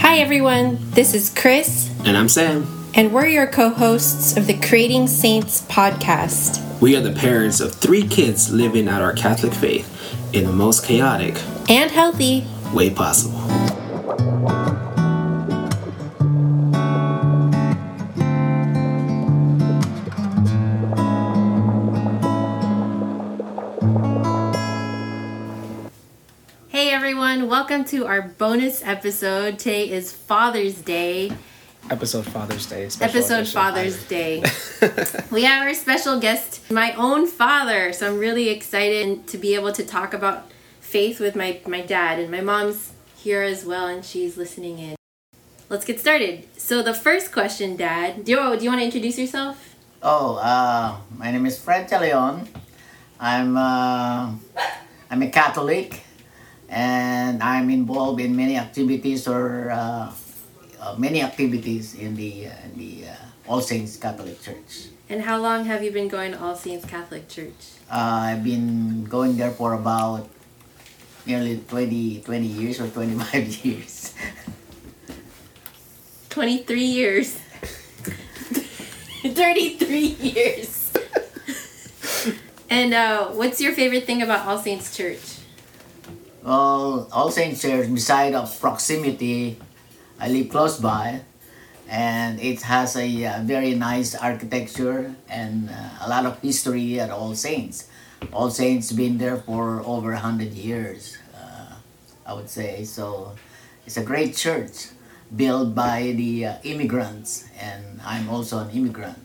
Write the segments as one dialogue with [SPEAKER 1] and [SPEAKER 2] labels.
[SPEAKER 1] Hi, everyone. This is Chris,
[SPEAKER 2] And I'm Sam.
[SPEAKER 1] and we're your co hosts of the Creating Saints podcast.
[SPEAKER 2] We are the parents of three kids living out our Catholic faith in the most chaotic
[SPEAKER 1] And healthy.
[SPEAKER 2] way possible.
[SPEAKER 1] Everyone. Welcome to our bonus episode. Today is Father's Day,
[SPEAKER 2] Episode Father's Day. special
[SPEAKER 1] episode
[SPEAKER 2] edition.
[SPEAKER 1] Father's Day. we have our special guest, my own father. So I'm really excited to be able to talk about faith with my, my dad. And my mom's here as well, and she's listening in. Let's get started. So, the first question, Dad, do you, do you want to introduce yourself?
[SPEAKER 3] Oh, uh, my name is Fred Leon. I'm uh, I'm a Catholic, and I'm involved in many activities or uh, uh, many activities in the uh, in the uh, All Saints Catholic Church.
[SPEAKER 1] And how long have you been going to All Saints Catholic Church?
[SPEAKER 3] Uh, I've been going there for about nearly 20, 20 years or 25 years.
[SPEAKER 1] 23 years. 33 years. and uh, what's your favorite thing about All Saints Church?
[SPEAKER 3] Well, All Saints Church, beside of proximity, I live close by, and it has a uh, very nice architecture and uh, a lot of history at All Saints. All Saints been there for over hundred years, uh, I would say. So, it's a great church built by the uh, immigrants, and I'm also an immigrant.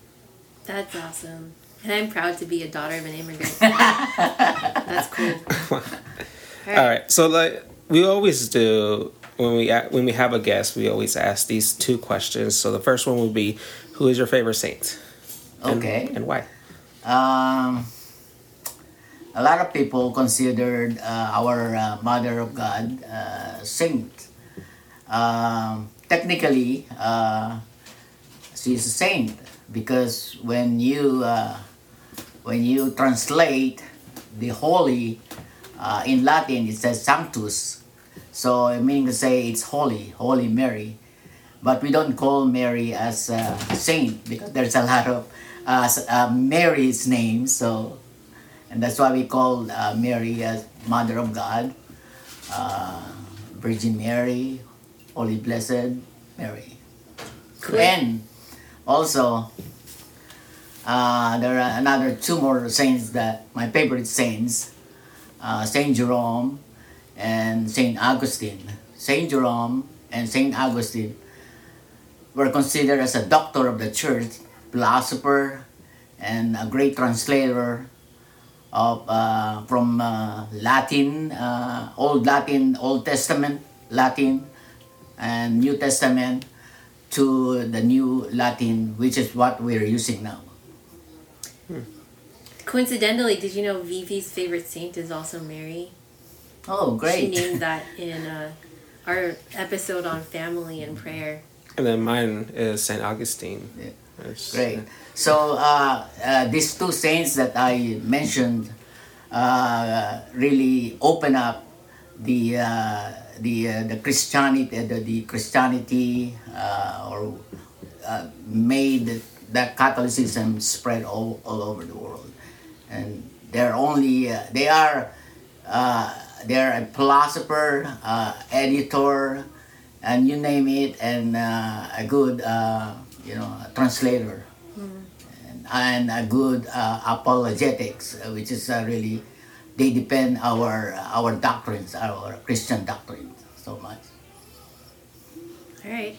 [SPEAKER 1] That's awesome. And I'm proud to be a daughter of an immigrant. That's cool. All right.
[SPEAKER 4] All right. So like we always do when we when we have a guest, we always ask these two questions. So the first one would be, who is your favorite saint?
[SPEAKER 3] Okay.
[SPEAKER 4] And why?
[SPEAKER 3] Um, a lot of people considered uh, our uh, Mother of God uh, saint. Um, technically, uh, she's a saint because when you uh, when you translate the holy uh, in Latin, it says sanctus. So it meaning to say it's holy, Holy Mary. But we don't call Mary as a saint because there's a lot of uh, uh, Mary's names. So, and that's why we call uh, Mary as Mother of God, uh, Virgin Mary, Holy Blessed Mary. And also, uh, there are another two more saints that my favorite saints, uh, Saint Jerome and Saint Augustine. Saint Jerome and Saint Augustine were considered as a doctor of the church, philosopher, and a great translator of uh, from uh, Latin, uh, Old Latin, Old Testament, Latin, and New Testament to the New Latin, which is what we're using now.
[SPEAKER 1] Coincidentally, did you know Vivi's favorite saint is also Mary?
[SPEAKER 3] Oh, great.
[SPEAKER 1] She named that in uh, our episode on family and prayer.
[SPEAKER 4] And then mine is Saint Augustine.
[SPEAKER 3] Yeah.
[SPEAKER 4] It's-
[SPEAKER 3] Great. So uh, uh, these two saints that I mentioned uh, really open up the uh, the uh, the Christianity the, the Christianity uh, or uh, made that Catholicism spread all, all over the world, and they're only uh, they are uh, they're a philosopher, uh, editor, and you name it, and uh, a good uh, you know translator, and, and a good uh, apologetics, which is uh, really they depend our our doctrines, our Christian doctrines so much.
[SPEAKER 1] All right.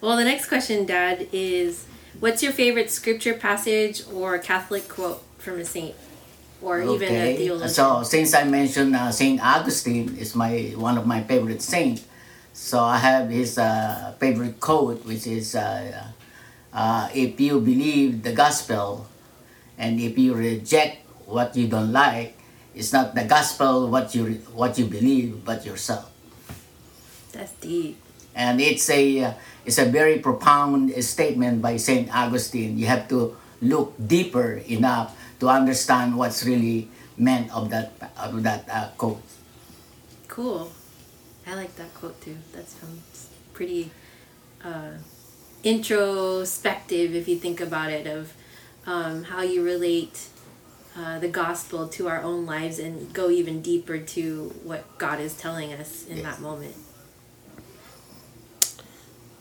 [SPEAKER 1] Well, the next question, Dad, is what's your favorite scripture passage or Catholic quote from a saint? Or even a theologian?
[SPEAKER 3] So since I mentioned uh, Saint Augustine is my one of my favorite saints, so I have his uh, favorite quote, which is, uh, uh, "If you believe the gospel, and if you reject what you don't like, it's not the gospel what you what you believe, but yourself."
[SPEAKER 1] That's deep.
[SPEAKER 3] and it's a uh, it's a very profound statement by Saint Augustine. You have to look deeper enough to understand what's really meant of that of that uh, quote.
[SPEAKER 1] Cool. I like that quote too. That sounds pretty uh, introspective if you think about it, of um, how you relate uh, the gospel to our own lives and go even deeper to what God is telling us in
[SPEAKER 3] Yes.
[SPEAKER 1] that moment.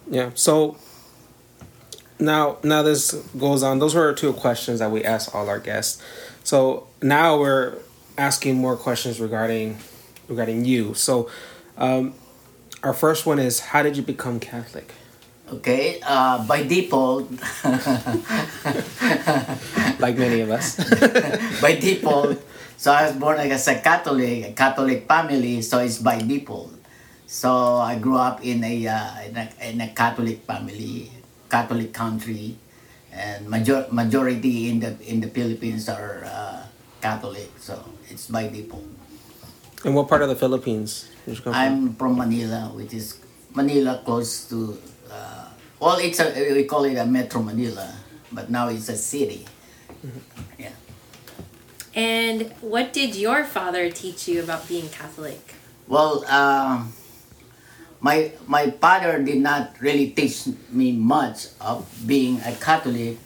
[SPEAKER 4] Yeah. So now now this goes on. Those were two questions that we asked all our guests. So now we're asking more questions regarding regarding you. So um, our first one is how did you become Catholic?
[SPEAKER 3] Okay, uh, by default,
[SPEAKER 4] Like many of us.
[SPEAKER 3] by default, so I was born as a Catholic, a Catholic family, so it's by default. So I grew up in a, uh, in a, in a Catholic family, Catholic country, and major, majority in the in the Philippines are uh, Catholic, so it's by default.
[SPEAKER 4] and what part of the Philippines you come from?
[SPEAKER 3] I'm from Manila, which is Manila close to. Uh, well, it's a we call it a Metro Manila, but now it's a city. Yeah.
[SPEAKER 1] And what did your father teach you about being Catholic?
[SPEAKER 3] Well, um, my my father did not really teach me much of being a Catholic,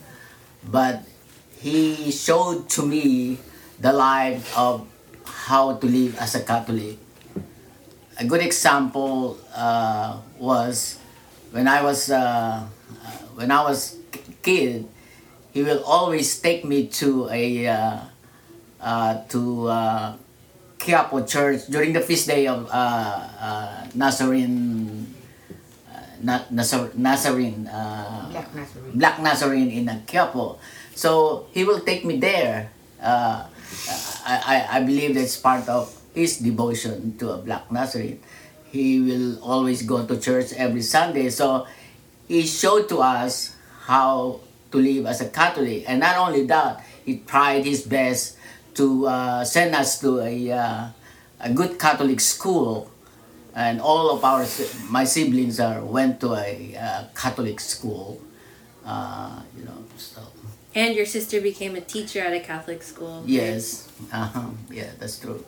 [SPEAKER 3] but he showed to me the life of how to live as a Catholic. A good example uh, was when I was uh, when I was kid. He will always take me to a uh, uh, to uh, Quiapo Church during the feast day of uh, uh, Nazarene, uh, Na- Nazar- Nazarene, uh,
[SPEAKER 5] Black Nazarene.
[SPEAKER 3] Black Nazarene in uh, Quiapo. So he will take me there. Uh, I, I, I believe that's part of his devotion to a Black Nazarene. He will always go to church every Sunday. So he showed to us how to live as a Catholic. And not only that, he tried his best to uh, send us to a, uh, a good Catholic school. And all of our, my siblings are, went to a uh, Catholic school. Uh, you know, so
[SPEAKER 1] And your sister became a teacher at a Catholic school.
[SPEAKER 3] yes, uh-huh. yeah, that's true.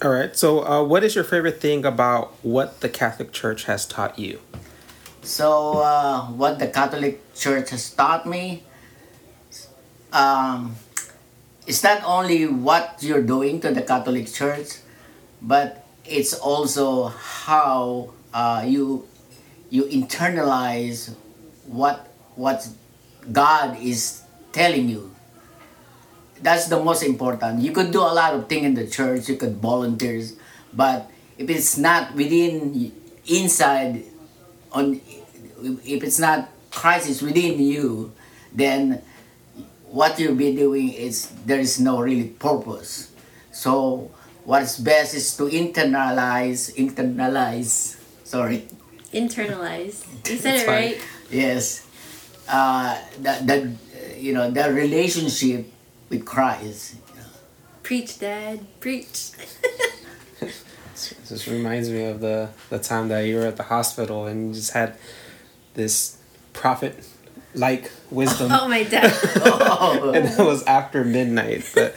[SPEAKER 4] All right. So uh, what is your favorite thing about what the Catholic Church has taught you?
[SPEAKER 3] So, uh, what the Catholic Church has taught me, um, it's not only what you're doing to the Catholic Church, but it's also how uh, you you internalize what what God is telling you. That's the most important. You could do a lot of things in the church. You could volunteers, but if it's not within inside on if it's not Christ is within you, then what you'll be doing is there is no really purpose. So what's best is to internalize internalize sorry
[SPEAKER 1] Internalize. You said it right.
[SPEAKER 3] yes uh the, the you know the relationship with Christ
[SPEAKER 1] Preach, Dad. Preach.
[SPEAKER 4] This reminds me of the the time that you were at the hospital and you just had this prophet like wisdom
[SPEAKER 1] oh, my dad.
[SPEAKER 4] and it was after midnight but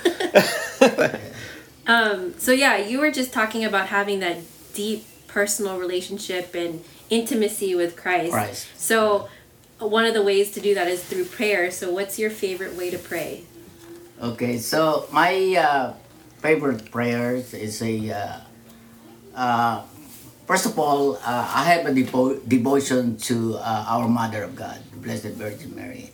[SPEAKER 1] Um, so yeah, you were just talking about having that deep personal relationship and intimacy with Christ.
[SPEAKER 3] Christ.
[SPEAKER 1] So one of the ways to do that is through prayer. So what's your favorite way to pray?
[SPEAKER 3] Okay, so my uh, favorite prayers is a. Uh, uh, first of all, uh, I have a devo- devotion to uh, our Mother of God, Blessed Virgin Mary,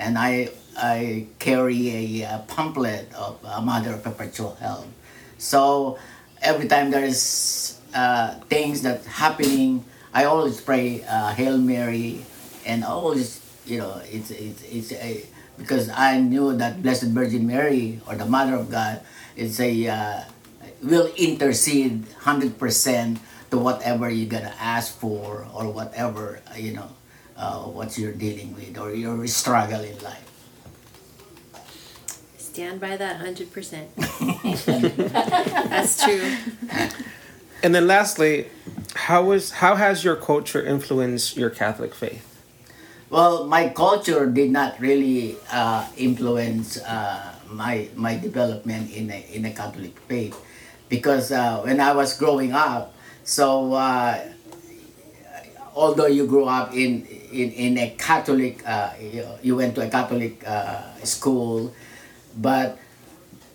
[SPEAKER 3] and I I carry a, uh pamphlet of uh, Mother of Perpetual Help. So every time there is uh, things that happening, I always pray uh, Hail Mary, and always you know it's it's it's a because I knew that Blessed Virgin Mary or the Mother of God is a uh, will intercede hundred percent to whatever you're gonna ask for or whatever uh, you know uh, what you're dealing with or your struggle in life.
[SPEAKER 1] Stand by that 100%. That's true.
[SPEAKER 4] and then lastly how is how has your culture influenced your Catholic faith
[SPEAKER 3] well, my culture did not really uh, influence uh, my my development in a, in a Catholic faith because uh, when I was growing up, so uh, although you grew up in in, in a Catholic, uh, you, you went to a Catholic uh, school, but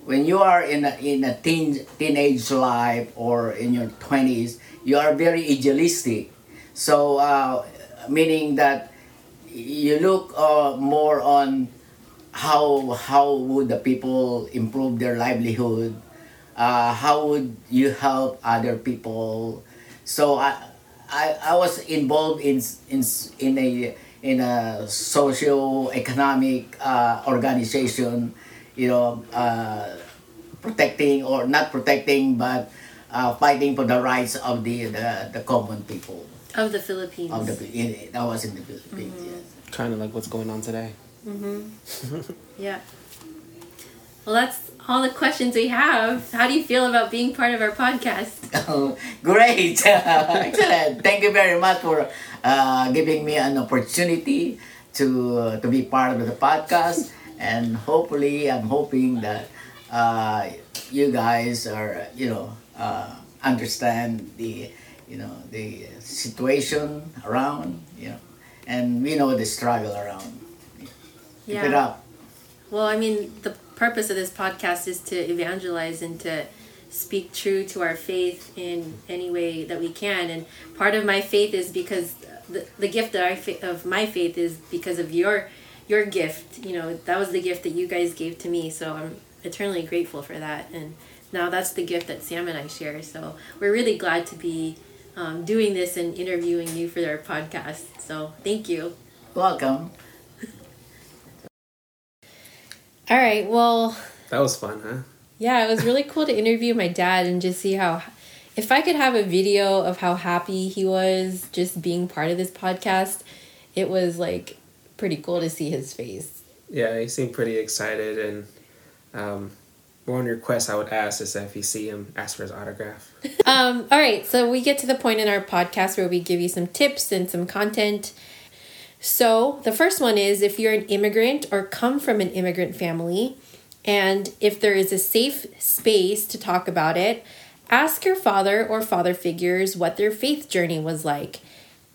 [SPEAKER 3] when you are in a, in a teen, teenage life or in your 20s, you are very idealistic. So, uh, meaning that you look uh, more on how how would the people improve their livelihood uh, how would you help other people so i i, I was involved in in in a in a socio economic uh, organization you know uh, protecting or not protecting but uh, fighting for the rights of the the, the common people
[SPEAKER 1] Of the Philippines.
[SPEAKER 3] of the in, that was in the Philippines yes.
[SPEAKER 4] Kind of like what's going on today.
[SPEAKER 1] Yeah. Well, that's all the questions we have. How do you feel about being part of our podcast?
[SPEAKER 3] Oh, great! Excellent. Thank you very much for uh, giving me an opportunity to to be part of the podcast, and hopefully, I'm hoping that uh, you guys are you know uh, understand the you know the situation around you know, and we know the struggle around. Keep it up.
[SPEAKER 1] Well, I mean, the purpose of this podcast is to evangelize and to speak true to our faith in any way that we can. And part of my faith is because the, the gift that I of my faith is because of your your gift. You know, that was the gift that you guys gave to me. So I'm eternally grateful for that. And now that's the gift that Sam and I share. So we're really glad to be um, doing this and interviewing you for our podcast. So thank you.
[SPEAKER 3] Welcome.
[SPEAKER 1] All right. Well,
[SPEAKER 4] That was fun, huh?
[SPEAKER 1] Yeah, it was really cool to interview my dad and just see how if I could have a video of how happy he was just being part of this podcast, it was like pretty cool to see his face.
[SPEAKER 4] Yeah, he seemed pretty excited, and um, one request I would ask is that if you see him, ask for his autograph.
[SPEAKER 1] Um, all right, so we get to the point in our podcast where we give you some tips and some content. So, the first one is if you're an immigrant or come from an immigrant family, and if there is a safe space to talk about it, ask your father or father figures what their faith journey was like.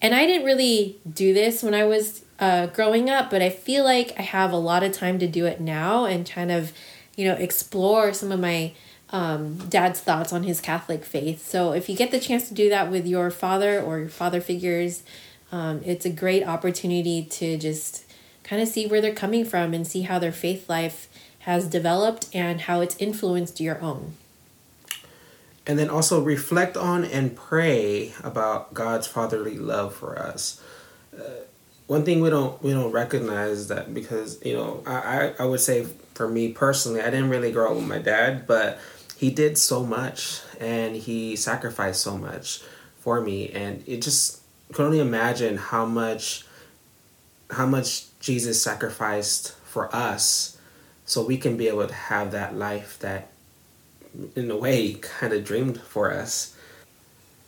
[SPEAKER 1] And I didn't really do this when I was uh, growing up, but I feel like I have a lot of time to do it now and kind of, you know, explore some of my um, dad's thoughts on his Catholic faith. So if you get the chance to do that with your father or your father figures, um, it's a great opportunity to just kind of see where they're coming from and see how their faith life has developed and how it's influenced your own.
[SPEAKER 4] And then also reflect on and pray about God's fatherly love for us. Uh, one thing we don't we don't recognize that because you know I, I I would say for me personally I didn't really grow up with my dad but he did so much and he sacrificed so much for me and it just could only imagine how much how much Jesus sacrificed for us so we can be able to have that life that in a way kind of dreamed for us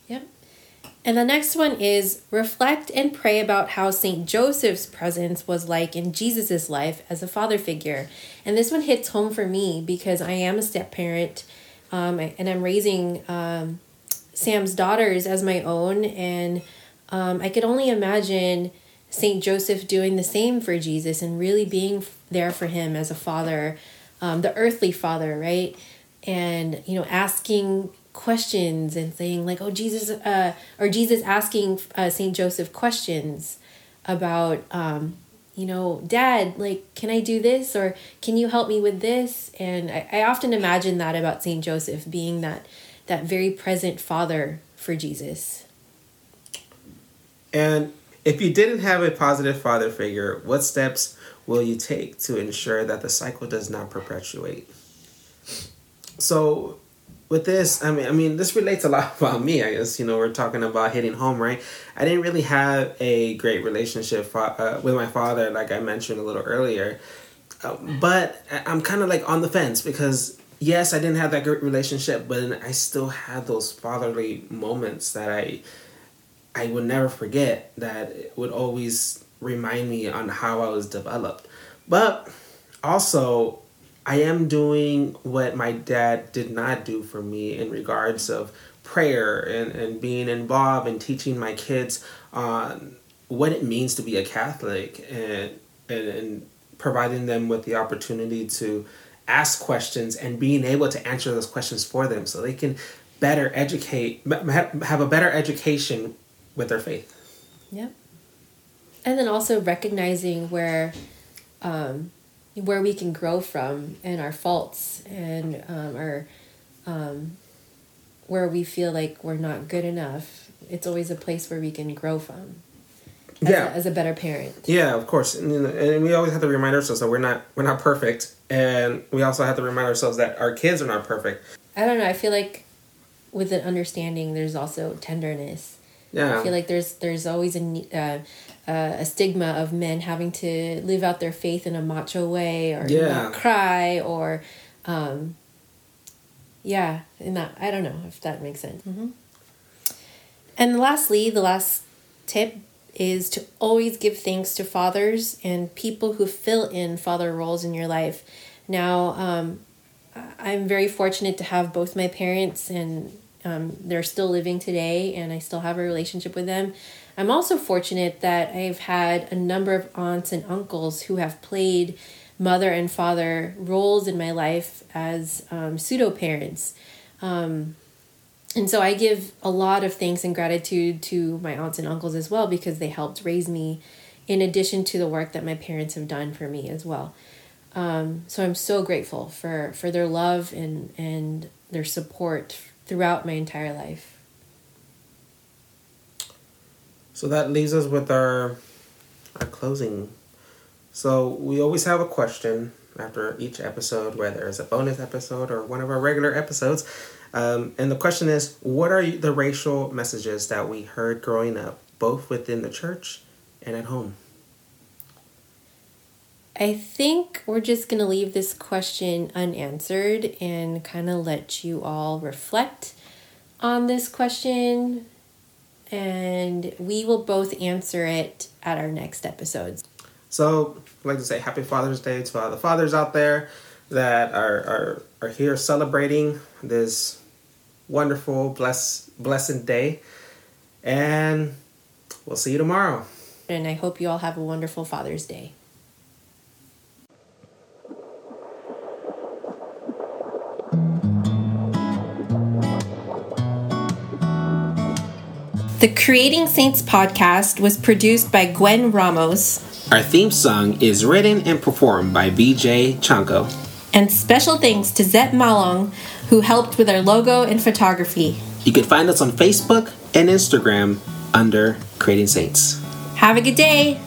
[SPEAKER 1] Yep. And the next one is reflect and pray about how St. Joseph's presence was like in Jesus' life as a father figure. And this one hits home for me because I am a step parent um, and I'm raising um, Sam's daughters as my own. And um, I could only imagine St. Joseph doing the same for Jesus and really being there for him as a father, um, the earthly father, right? And, you know, asking questions and saying like oh jesus uh or jesus asking uh, saint joseph questions about um you know dad like can i do this or can you help me with this and i, I often imagine that about saint joseph being that that very present father for jesus
[SPEAKER 4] And if you didn't have a positive father figure, what steps will you take to ensure that the cycle does not perpetuate? So, with this, I mean, I mean, this relates a lot about me. I guess you know we're talking about hitting home, right? I didn't really have a great relationship uh, with my father, like I mentioned a little earlier. Uh, but I'm kind of like on the fence because yes, I didn't have that great relationship, but I still had those fatherly moments that I I would never forget that it would always remind me on how I was developed. But also, I am doing what my dad did not do for me in regards of prayer and, and being involved and teaching my kids on what it means to be a Catholic and, and, and providing them with the opportunity to ask questions and being able to answer those questions for them so they can better educate have a better education with their faith.
[SPEAKER 1] Yep. And then also recognizing where um, where we can grow from and our faults and um, our um, where we feel like we're not good enough. It's always a place where we can grow from. As
[SPEAKER 4] yeah.
[SPEAKER 1] a, as a better parent.
[SPEAKER 4] Yeah of course. And, and we always have to remind ourselves that we're not we're not perfect. And we also have to remind ourselves that our kids are not perfect.
[SPEAKER 1] I don't know. I feel like with an understanding there's also tenderness
[SPEAKER 4] yeah
[SPEAKER 1] i feel like there's there's always a uh, uh, a stigma of men having to live out their faith in a macho way or
[SPEAKER 4] Yeah.
[SPEAKER 1] not cry or um, yeah and that i don't know if that makes sense mm-hmm. and lastly the last tip is to always give thanks to fathers and people who fill in father roles in your life now um, i'm very fortunate to have both my parents and um, they're still living today and i still have a relationship with them i'm also fortunate that i've had a number of aunts and uncles who have played mother and father roles in my life as um, pseudo parents um, and so I give a lot of thanks and gratitude to my aunts and uncles as well because they helped raise me in addition to the work that my parents have done for me as well. Um, so I'm so grateful for, for their love and, and their support throughout my entire life.
[SPEAKER 4] So that leaves us with our our closing. So we always have a question after each episode, whether it's a bonus episode or one of our regular episodes. Um, and the question is, what are the racial messages that we heard growing up, both within the church and at home?
[SPEAKER 1] I think we're just going to leave this question unanswered and kind of let you all reflect on this question. And we will both answer it at our next episodes.
[SPEAKER 4] So I'd like to say Happy Father's Day to all the fathers out there that are are, are here celebrating this wonderful, bless, blessed day. And we'll see you tomorrow.
[SPEAKER 1] And I hope you all have a wonderful Father's Day. The Creating Saints podcast was produced by Gwen Ramos,
[SPEAKER 2] Our theme song is written and performed by BJ Chanko.
[SPEAKER 1] and special thanks to Zet Malong, who helped with our logo and photography.
[SPEAKER 2] You can find us on Facebook and Instagram under Creating Saints.
[SPEAKER 1] Have a good day!